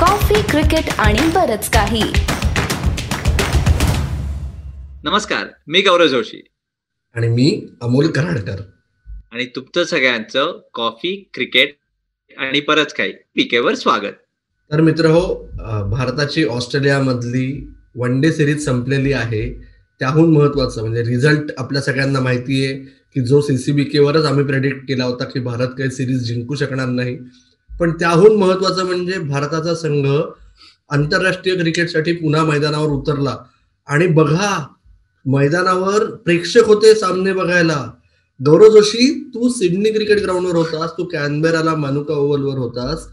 Coffee cricket आणि बरच काही. नमस्कार मी गौरव जोशी. आणि मी अमोल कराडकर. आणि तुमचं सगळ्यांचं कॉफी क्रिकेट आणि बरंच काही पीकेवर स्वागत. तर मित्र हो भारताची ऑस्ट्रेलियामधली वन डे सिरीज संपलेली आहे. त्याहून महत्वाचं म्हणजे रिझल्ट आपल्या सगळ्यांना माहिती आहे की जो सीसीबी केवरच आम्ही प्रेडिक्ट केला होता की भारत काही सिरीज जिंकू शकणार नाही. पण त्याहून महत्वाचं म्हणजे भारताचा संघ आंतरराष्ट्रीय क्रिकेटसाठी पुन्हा मैदानावर उतरला. आणि बघा मैदानावर प्रेक्षक होते सामने बघायला. गौरव जोशी तू सिडनी क्रिकेट ग्राउंडवर होतास तू कॅनबेराला मानुका ओव्हलवर होतास.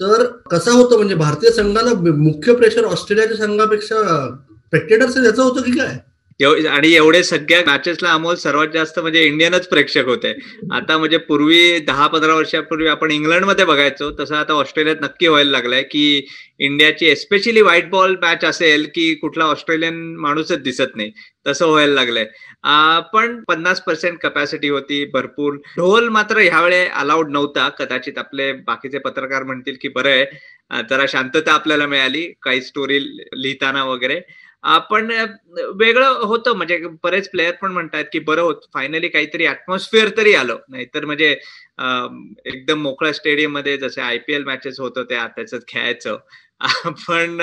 तर कसा होतं म्हणजे भारतीय संघाला मुख्य प्रेशर ऑस्ट्रेलियाच्या संघापेक्षा स्पेक्टेटर्स याचं होतं की काय? आणि एवढे सगळ्या मॅचेसला अमोल सर्वात जास्त म्हणजे इंडियनच प्रेक्षक होते. आता म्हणजे पूर्वी दहा पंधरा वर्षापूर्वी आपण इंग्लंडमध्ये बघायचो तसं आता ऑस्ट्रेलियात नक्की व्हायला लागलंय की इंडियाची एस्पेशली व्हाईट बॉल मॅच असेल की कुठला ऑस्ट्रेलियन माणूसच दिसत नाही तसं व्हायला लागलंय. पण पन्नास पर्सेंट कपॅसिटी होती भरपूर. ढोल मात्र ह्यावेळे अलाउड नव्हता. कदाचित आपले बाकीचे पत्रकार म्हणतील की बरं आहे जरा शांतता आपल्याला मिळाली काही स्टोरी लिहिताना वगैरे. पण वेगळं होतं. म्हणजे बरेच प्लेयर पण म्हणतात की बरं होत. फायनली काहीतरी ऍटमॉस्फिअर तरी आलं. नाहीतर म्हणजे एकदम मोकळ्या स्टेडियममध्ये जसे आय पी एल मॅचेस होत होते त्याच्यात खेळायचं. पण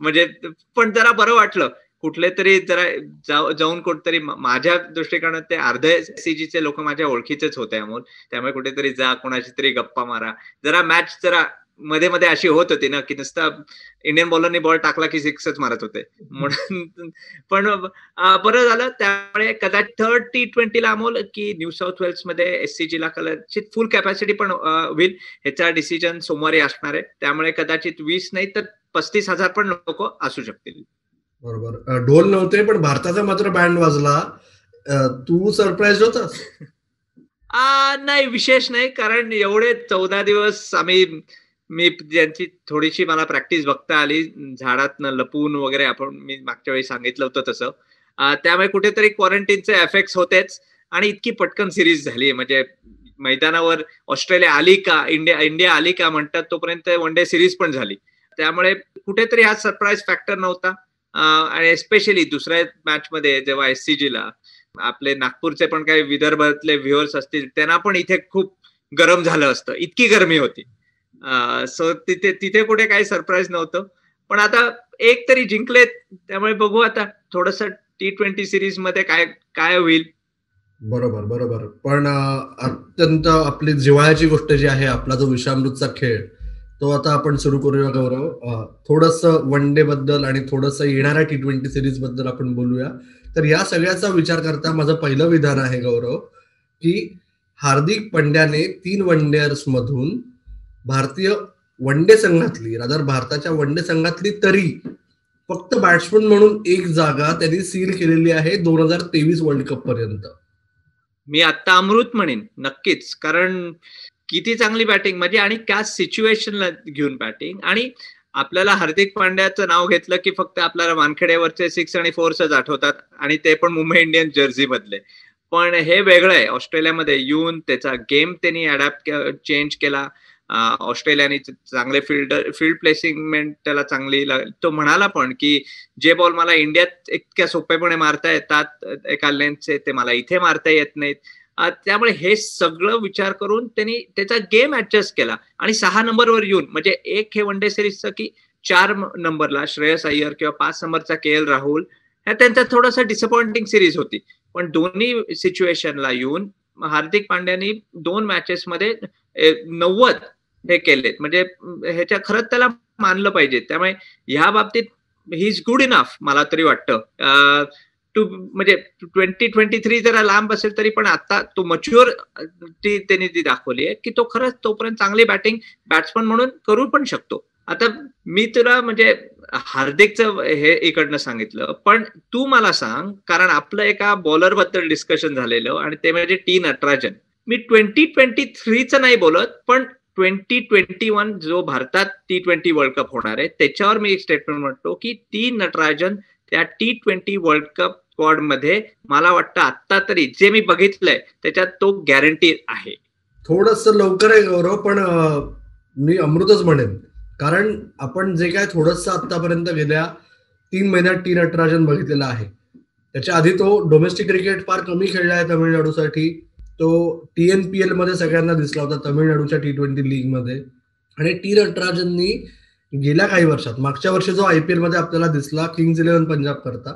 म्हणजे पण जरा बरं वाटलं. कुठले तरी जरा जाऊन कुठतरी माझ्या दृष्टिकोनात ते अर्धे सीजीचे लोक माझ्या ओळखीचेच होते अमोल. त्यामुळे कुठेतरी जा कोणाची तरी गप्पा मारा. जरा मॅच जरा मध्ये मध्ये अशी होत होती ना की नुसता इंडियन बॉलरनी बॉल टाकला की सिक्सच मारत होते. म्हणून पण बरं झालं. त्यामुळे कदाचित थर्ड टी ट्वेंटीला अमोल की न्यू साऊथ वेल्समध्ये एससीजी ला कदाचित फुल कॅपॅसिटी पण होईल. ह्याचा डिसिजन सोमवारी असणार आहे. त्यामुळे कदाचित वीस नाही तर पस्तीस हजार पण लोक असू शकतील. बरोबर. ढोल नव्हते पण भारताचा मात्र बँड वाजला. तू सरप्राईज होतास? नाही विशेष नाही. कारण एवढे चौदा दिवस आम्ही मी ज्यांची थोडीशी मला प्रॅक्टिस बघता आली झाडातनं लपून वगैरे आपण मी मागच्या वेळी सांगितलं होतं तसं. त्यामुळे कुठेतरी क्वारंटीनचे एफेक्ट होतेच आणि इतकी पटकन सिरीज झाली म्हणजे मैदानावर ऑस्ट्रेलिया आली का इंडिया इंडिया आली का म्हणतात तोपर्यंत वन डे सिरीज पण झाली. त्यामुळे कुठेतरी हा सरप्राईज फॅक्टर नव्हता. आणि एस्पेशली दुसऱ्या मॅच मध्ये जेव्हा एस ला आपले नागपूरचे पण काही विदर्भातले व्ह्युअर्स असतील त्यांना पण इथे खूप गरम झालं असतं. इतकी गरमी होती. सो तिथे तिथे कुठे काही सरप्राईज नव्हतं. पण आता एक तरी जिंकलेत त्यामुळे बघू आता थोडस टी ट्वेंटी सिरीजमध्ये काय काय होईल. बरोबर बरोबर. पण अत्यंत आपली जिव्हाळ्याची गोष्ट जी आहे आपला जो विषामृतचा खेळ तो आता आपण सुरू करूया गौरव. थोडस वन डे बद्दल आणि थोडस येणाऱ्या टी ट्वेंटी सिरीजबद्दल आपण बोलूया. तर या सगळ्याचा विचार करता माझं पहिलं विधान आहे गौरव की हार्दिक पंड्याने तीन वन डेअर्स मधून भारतीय वन डे संघातली रादर भारताच्या वन डे संघातली तरी फक्त बॅट्समन म्हणून एक जागा त्यांनी सील केलेली आहे दोन हजार तेवीस वर्ल्ड कप पर्यंत. मी आता अमृत म्हणेन नक्कीच. कारण किती चांगली बॅटिंग म्हणजे आणि त्या सिच्युएशनला घेऊन बॅटिंग आणि आपल्याला हार्दिक पांड्याचं नाव घेतलं की फक्त आपल्याला वानखेड्यावरचे सिक्स आणि फोर्सच आठवतात आणि ते पण मुंबई इंडियन्स जर्सी मधले. पण हे वेगळं आहे. ऑस्ट्रेलियामध्ये येऊन त्याचा गेम त्यांनी अडॅप्ट चेंज केला. ऑस्ट्रेलियाने चांगले फिल्डर फील्ड प्लेसिंगमेंट त्याला चांगली तो म्हणाला पण की जे बॉल मला इंडियात इतक्या सोपेपणे मारता येतात एका लेन्थचे ते मला इथे मारता येत नाहीत. त्यामुळे हे सगळं विचार करून त्यांनी त्याचा गेम ऍडजस्ट केला आणि सहा नंबरवर येऊन म्हणजे एक हे वन डे सिरीजचं की चार नंबरला श्रेयस अय्यर किंवा पाच नंबरचा के एल राहुल ह्या त्यांचा थोडासा डिसअपॉइंटिंग सिरीज होती. पण दोन्ही सिच्युएशनला येऊन हार्दिक पांड्यानी दोन मॅचेसमध्ये नव्वद हे केलेत. म्हणजे ह्याच्या खरंच त्याला मानलं पाहिजे. त्यामुळे ह्या बाबतीत ही इज गुड इनफ मला तरी वाटतं. टू म्हणजे ट्वेंटी ट्वेंटी थ्री जरा लांब असेल तरी पण आता तो मच्युअर ती त्यांनी ती दाखवली आहे की तो खरंच तोपर्यंत चांगली बॅटिंग बॅट्समन म्हणून करू पण शकतो. आता मी तुला म्हणजे हार्दिकचं हे इकडनं सांगितलं पण तू मला सांग कारण आपलं एका बॉलरबद्दल डिस्कशन झालेलं आणि ते म्हणजे टी नटराजन मी ट्वेंटी ट्वेंटी थ्रीचं नाही बोलत पण ट्वेंटी ट्वेंटी वन जो भारतात टी ट्वेंटी वर्ल्ड कप होणार आहे त्याच्यावर मी एक स्टेटमेंट म्हणतो की ती नटराजन त्या टी ट्वेंटी वर्ल्ड कप स्क्वॉडमध्ये मला वाटतं आता तरी जे मी बघितलंय त्याच्यात तो गॅरंटी आहे. थोडस लवकर आहे गौरव पण मी अमृतच म्हणेन. कारण आपण जे काय थोडस आतापर्यंत गेल्या तीन महिन्यात टी नटराजन बघितलेला आहे. त्याच्या आधी तो डोमेस्टिक क्रिकेट फार कमी खेळला आहे तमिळनाडूसाठी. तो टी एन पी एलमध्ये सगळ्यांना दिसला होता तमिळनाडूच्या टी ट्वेंटी लीगमध्ये. आणि टी नटराजननी गेल्या काही वर्षात मागच्या वर्षी जो आय पी मध्ये आपल्याला दिसला किंग्ज इलेव्हन पंजाब करता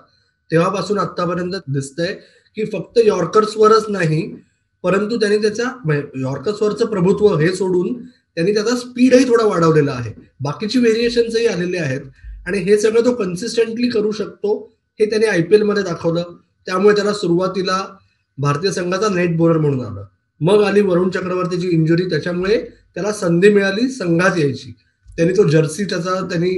तेव्हापासून आतापर्यंत दिसतंय की फक्त यॉर्कर्सवरच नाही परंतु त्यांनी त्याचा म्हणजे यॉर्कर्सवरचं प्रभुत्व हे सोडून त्यांनी त्याचा स्पीडही थोडा वाढवलेला आहे. बाकीची व्हेरिएशन्सही आलेले आहेत. आणि हे सगळं तो कन्सिस्टंटली करू शकतो हे त्याने आय पी एलमध्ये दाखवलं. त्यामुळे त्याला सुरुवातीला भारतीय संघाचा नेट बॉलर म्हणून आलं. मग आली वरुण चक्रवर्तीची इंजुरी त्याच्यामुळे त्याला संधी मिळाली संघात यायची. त्यांनी तो जर्सी त्याचा त्यांनी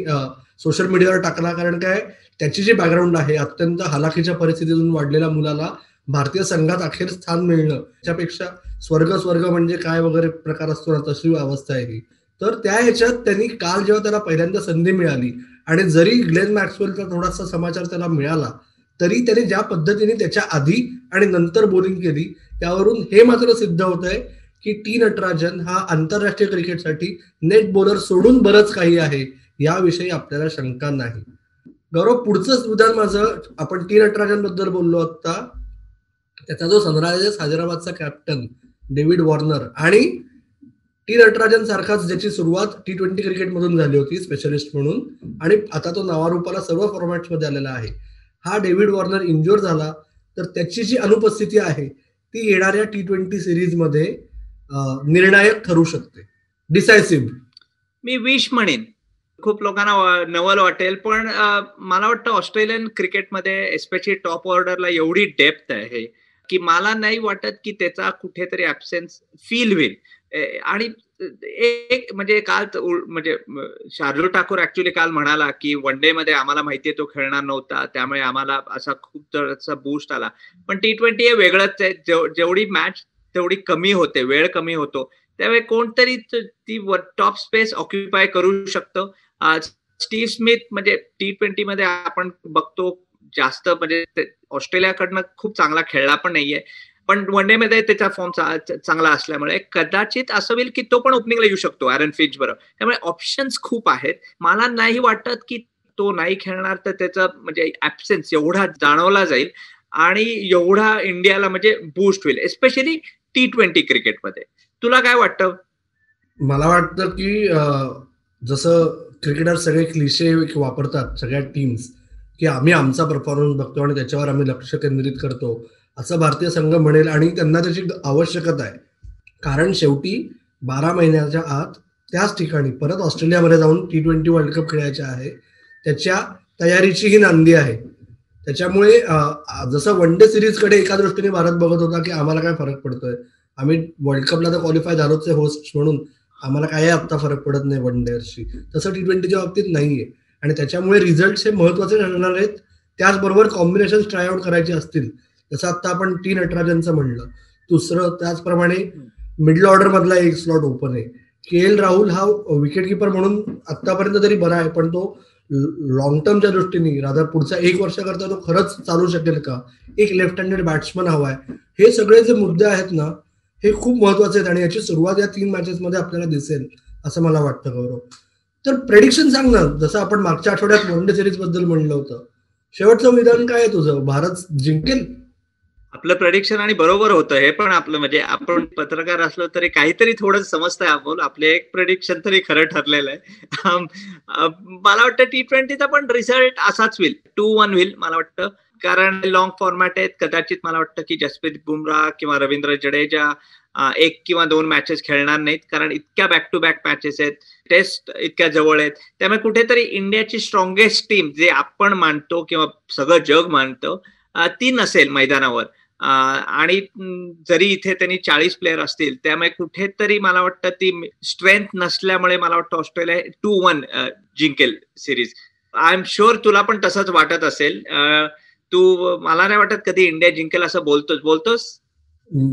सोशल मीडियावर टाकला. कारण काय? त्याची जी बॅकग्राऊंड आहे अत्यंत हलाखीच्या परिस्थितीतून वाढलेल्या मुलाला भारतीय संघात अखेर स्थान मिळणं. त्याच्यापेक्षा स्वर्ग स्वर्ग म्हणजे काय वगैरे प्रकार असतो ना तशी अवस्था आहे ही. तर त्या ह्याच्यात त्यांनी काल जेव्हा त्याला पहिल्यांदा संधी मिळाली आणि जरी ग्लेन मॅक्सवेलचा थोडासा समाचार त्याला मिळाला तरी त्याने ज्या पद्धतीने त्याच्या आधी आणि नंतर बोलिंग केली त्यावरून हे मात्र सिद्ध होत आहे की टी नटराजन हा आंतरराष्ट्रीय क्रिकेटसाठी नेट बॉलर सोडून बरंच काही आहे याविषयी आपल्याला शंका नाही. गौरव पुढचं विधान माझं आपण टी नटराजनबद्दल बोललो आता त्याचा जो सनरायझर्स हैदराबादचा कॅप्टन डेव्हिड वॉर्नर आणि टी नटराजन सारखाच ज्याची सुरुवात टी ट्वेंटी क्रिकेटमधून झाली होती स्पेशलिस्ट म्हणून. आणि आता तो नावारूपाला सर्व फॉर्मॅट्समध्ये आलेला आहे. हा डेव्हिड वॉर्नर इंजोर झाला तर त्याची जी अनुपस्थिती आहे ती येणाऱ्या टी ट्वेंटी सिरीजमध्ये निर्णायक ठरू शकते. डिसायसिव्ह मी विश म्हणेन. खूप लोकांना नवल वाटेल पण मला वाटतं ऑस्ट्रेलियन क्रिकेटमध्ये एस्पेशली टॉप ऑर्डरला एवढी डेप्थ आहे की मला नाही वाटत की त्याचा कुठेतरी ऍबसेन्स फील होईल. आणि एक म्हणजे काल म्हणजे शार्दूल ठाकूर ऍक्च्युली काल म्हणाला की वन डे मध्ये आम्हाला माहितीये तो खेळणार नव्हता त्यामुळे आम्हाला असा खूप बूस्ट आला. पण टी ट्वेंटी हे वेगळंच आहे. जेवढी मॅच तेवढी कमी होते वेळ कमी होतो. त्यामुळे कोणतरी ती टॉप स्पेस ऑक्युपाय करू शकतं. स्टीव्ह स्मिथ म्हणजे टी ट्वेंटी मध्ये आपण बघतो जास्त म्हणजे ऑस्ट्रेलियाकडनं खूप चांगला खेळला पण नाहीये. पण वन डे मध्ये त्याचा फॉर्म चांगला असल्यामुळे कदाचित असं होईल की तो पण ओपनिंगला येऊ शकतो आरन फिंच बरोबर. त्यामुळे ऑप्शन्स खूप आहेत. मला नाही वाटत की तो नाही खेळणार तर त्याचा म्हणजे ऍबसेन्स एवढा जाणवला जाईल आणि एवढा इंडियाला म्हणजे बूस्ट होईल एस्पेशली टी ट्वेंटी क्रिकेटमध्ये तुला काय वाटतं? मला वाटतं की जसं क्रिकेटर सगळे क्लिशे वापरतात सगळ्या टीम्स की आम्ही आमचा परफॉर्मन्स बघतो आणि त्याच्यावर आम्ही लक्ष केंद्रित करतो. असं भारतीय संघ म्हणेल आणि त्यांना त्याची आवश्यकता आहे. कारण शेवटी बारा महिन्याच्या आत त्याच ठिकाणी परत ऑस्ट्रेलियामध्ये जाऊन टी ट्वेंटी वर्ल्ड कप खेळायचे आहे. त्याच्या तयारीची ही नांदी आहे. त्याच्यामुळे जसं वन डे सिरीजकडे एका दृष्टीने भारत बघत होता की आम्हाला काय फरक पडतोय. आम्ही वर्ल्ड कपला तर क्वालिफाय झालोच होस्ट म्हणून. आम्हाला काय आत्ता फरक पडत नाही वन डेअरशी तसं टी ट्वेंटीच्या बाबतीत नाहीये. आणि त्याच्यामुळे रिझल्ट हे महत्त्वाचे ठरणार आहेत. त्याचबरोबर कॉम्बिनेशन ट्राय आउट करायचे असतील. जसं आता आपण टी नटराजनचं म्हणलं दुसरं त्याचप्रमाणे मिडल ऑर्डर मधला एक स्लॉट ओपन आहे. के एल राहुल हा विकेट किपर म्हणून आतापर्यंत तरी बरा आहे पण तो लॉंग टर्मच्या दृष्टीने राधा पुढच्या एक वर्षाकरता तो खरंच चालू शकेल का? एक लेफ्ट हँडेड बॅट्समन हवाय हे सगळे जे मुद्दे आहेत ना हे खूप महत्त्वाचे आहेत आणि याची सुरुवात या तीन मॅचेस मध्ये आपल्याला दिसेल असं मला वाटतं गौरव. तर प्रेडिक्शन सांग ना जसं आपण मागच्या आठवड्यात वन डे सिरीजबद्दल म्हणलं होतं. शेवटचं विधान काय आहे तुझं? भारत जिंकेल? आपलं प्रडिक्शन आणि बरोबर होतं हे पण आपलं म्हणजे आपण पत्रकार असलो तरी काहीतरी थोडं समजतंय आपण आपले एक प्रडिक्शन तरी खरं ठरलेलं आहे. मला वाटतं टी ट्वेंटीचा पण रिझल्ट असाच होईल. टू वन होईल मला वाटतं. कारण लॉंग फॉर्मॅट आहेत. कदाचित मला वाटतं की जसप्रीत बुमराह किंवा रवींद्र जडेजा एक किंवा दोन मॅचेस खेळणार नाहीत. कारण इतक्या बॅक टू बॅक मॅचेस आहेत. टेस्ट इतक्या जवळ आहेत. त्यामुळे कुठेतरी इंडियाची स्ट्रॉंगेस्ट टीम जे आपण मानतो किंवा सगळं जग मानतो ती नसेल मैदानावर. आणि जरी इथे त्यांनी चाळीस प्लेअर असतील त्यामुळे कुठेतरी मला वाटतं ती स्ट्रेंथ नसल्यामुळे मला वाटतं ऑस्ट्रेलिया टू वन जिंकेल सिरीज आय एम शुअर तुला पण तसंच वाटत असेल. तू मला नाही वाटत कधी इंडिया जिंकेल असं बोलतोस. बोलतोस?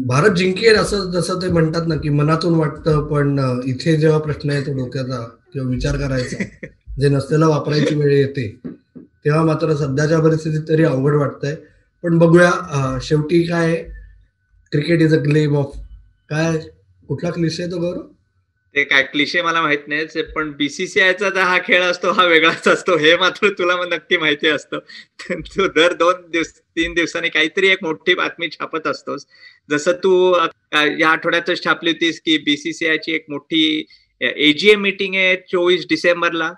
भारत जिंकेल असं जसं ते म्हणतात ना की मनातून वाटतं पण इथे जेव्हा प्रश्न येतो डोक्याचा किंवा विचार करायचा जे नसलेला वापरायची वेळ येते तेव्हा मात्र सध्याच्या परिस्थितीत तरी अवघड वाटतंय. पण बघूया शेवटी काय cricket is a glam of काय कुठला क्लिश आहे तो गौरव? ते काय क्लिशे मला माहीत नाही पण बीसीसीआयचा जो हा खेळ असतो हा वेगळाच असतो हे मात्र तुला मग नक्की माहिती असतं. तू दर दोन दिवस तीन दिवसांनी काहीतरी एक मोठी बातमी छापत असतोस. जसं तू या आठवड्यातच छापली होतीस की बीसीसीआयची एक मोठी एजीएम मीटिंग आहे चोवीस डिसेंबरला.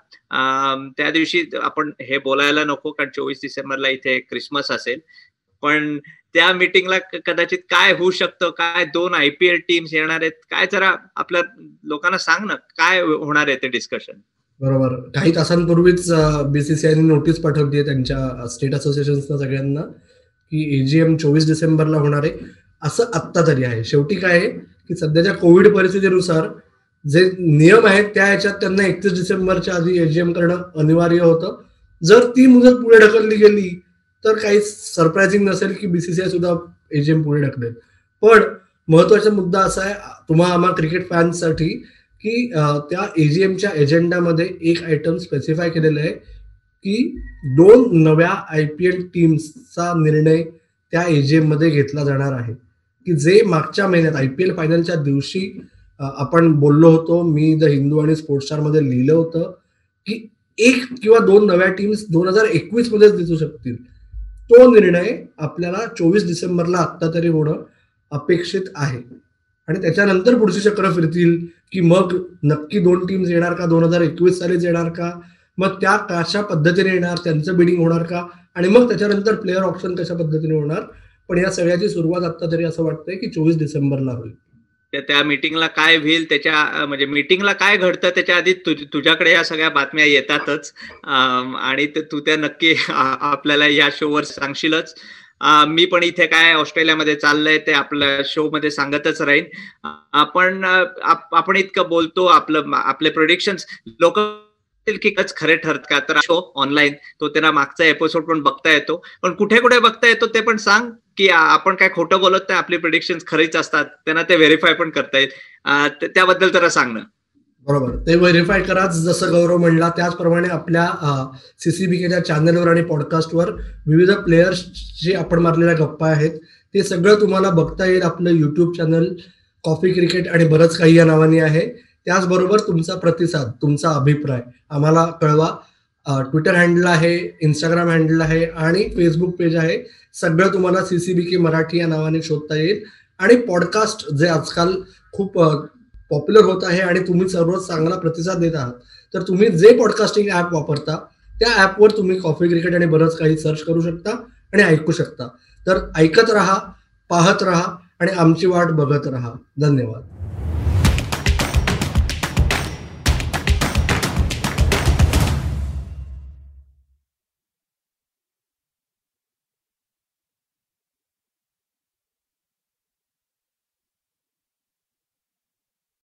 त्या दिवशी आपण हे बोलायला नको कारण चोवीस डिसेंबरला इथे क्रिसमस असेल. पण त्या मीटिंगला कदाचित काय होऊ शकतं काय दोन आय पी एल टीम्स येणार आहेत काय जरा आपल्या लोकांना सांग ना काय होणार आहे ते डिस्कशन बरोबर. काही तासांपूर्वीच बीसीसीआयने नोटीस पाठवली आहे त्यांच्या स्टेट असोसिएशन सगळ्यांना की एजीएम चोवीस डिसेंबरला होणार आहे. असं आत्ता तरी आहे. शेवटी काय आहे की सध्याच्या कोविड परिस्थितीनुसार जे नियम आहेत त्या ह्याच्यात त्यांना एकतीस डिसेंबरच्या आधी एजीएम करणं अनिवार्य होतं. जर ती मुदत पुढे ढकलली गेली तर काही सरप्रायझिंग नसेल की बीसीसीआय सुद्धा एजीएम पुढे ढकलेल. पण महत्त्वाचा मुद्दा असा आहे तुम्हा आम्हा क्रिकेट फॅन्ससाठी की त्या एजीएमच्या एजेंडामध्ये एक आयटम स्पेसिफाय केलेलं आहे की दोन नव्या आय पी एल टीम्सचा निर्णय त्या एजीएममध्ये घेतला जाणार आहे. की जे मागच्या महिन्यात आय पी एल फायनलच्या दिवशी आपण बोललो होतो मी द हिंदू आणि स्पोर्ट्स स्टारमध्ये लिहिलं होतं की एक किंवा दोन नव्या टीम्स दोन हजार एकवीस मध्येच दिसू शकतील. तो निर्णय आपल्याला चोवीस डिसेंबरला आत्ता तरी होणं अपेक्षित आहे. आणि त्याच्यानंतर पुढची चक्र फिरतील की मग नक्की दोन टीम्स येणार का? दोन हजार एकवीस सालीच येणार का? मग त्या कशा पद्धतीने येणार? त्यांचं बिडिंग होणार का? आणि मग त्याच्यानंतर प्लेअर ऑप्शन कशा पद्धतीने होणार? पण या सगळ्याची सुरुवात आता तरी असं वाटतंय की चोवीस डिसेंबरला होईल. त्या मिटिंगला काय होईल त्याच्या म्हणजे मिटिंगला काय घडतं त्याच्या आधी तुझ्याकडे या सगळ्या बातम्या येतातच. आणि तू त्या नक्की आपल्याला या शोवर सांगशीलच. मी पण इथे काय ऑस्ट्रेलियामध्ये चाललंय ते आपल्या शो मध्ये सांगतच राहीन. आपण आपण इतकं बोलतो आपलं आपले प्रोडिक्शन लोक की खरे ठरत का? तर शो ऑनलाईन तो त्यांना मागचा एपिसोड पण बघता येतो. पण कुठे कुठे बघता येतो ते पण सांग. की आपण काय खोटं बोलत नाही आपले प्रिडिक्शन खरेच असतात त्यांना ते व्हेरीफाय पण करता येईल. त्याबद्दल जरा सांग ना. बरोबर. ते व्हेरीफाय करा जसं गौरव म्हणला त्याचप्रमाणे आपल्या सीसीबीकेच्या चॅनलवर आणि पॉडकास्टवर विविध प्लेयर्सचे आपण मारलेल्या गप्पा आहेत. ते सगळं तुम्हाला बघता येईल आपलं युट्यूब चॅनल कॉफी क्रिकेट आणि बरंच काही या नावाने आहे. त्याचबरोबर तुमचा प्रतिसाद तुमचा अभिप्राय आम्हाला कळवा. ट्विटर हँडल आहे इंस्टाग्राम हँडल आहे आणि फेसबुक पेज आहे. सगळं तुम्हाला सीसीबीके मराठी या नावाने शोधता येईल. आणि पॉडकास्ट जे आजकाल खूप पॉप्युलर होत आहे आणि तुम्ही सर्व चांगला प्रतिसाद देत आहात तर तुम्ही जे पॉडकास्टिंग ऍप वापरता त्या ऍपवर तुम्ही कॉफी क्रिकेट आणि बरंच काही सर्च करू शकता आणि ऐकू शकता. तर ऐकत राहा पाहत राहा आणि आमची वाट बघत राहा. धन्यवाद.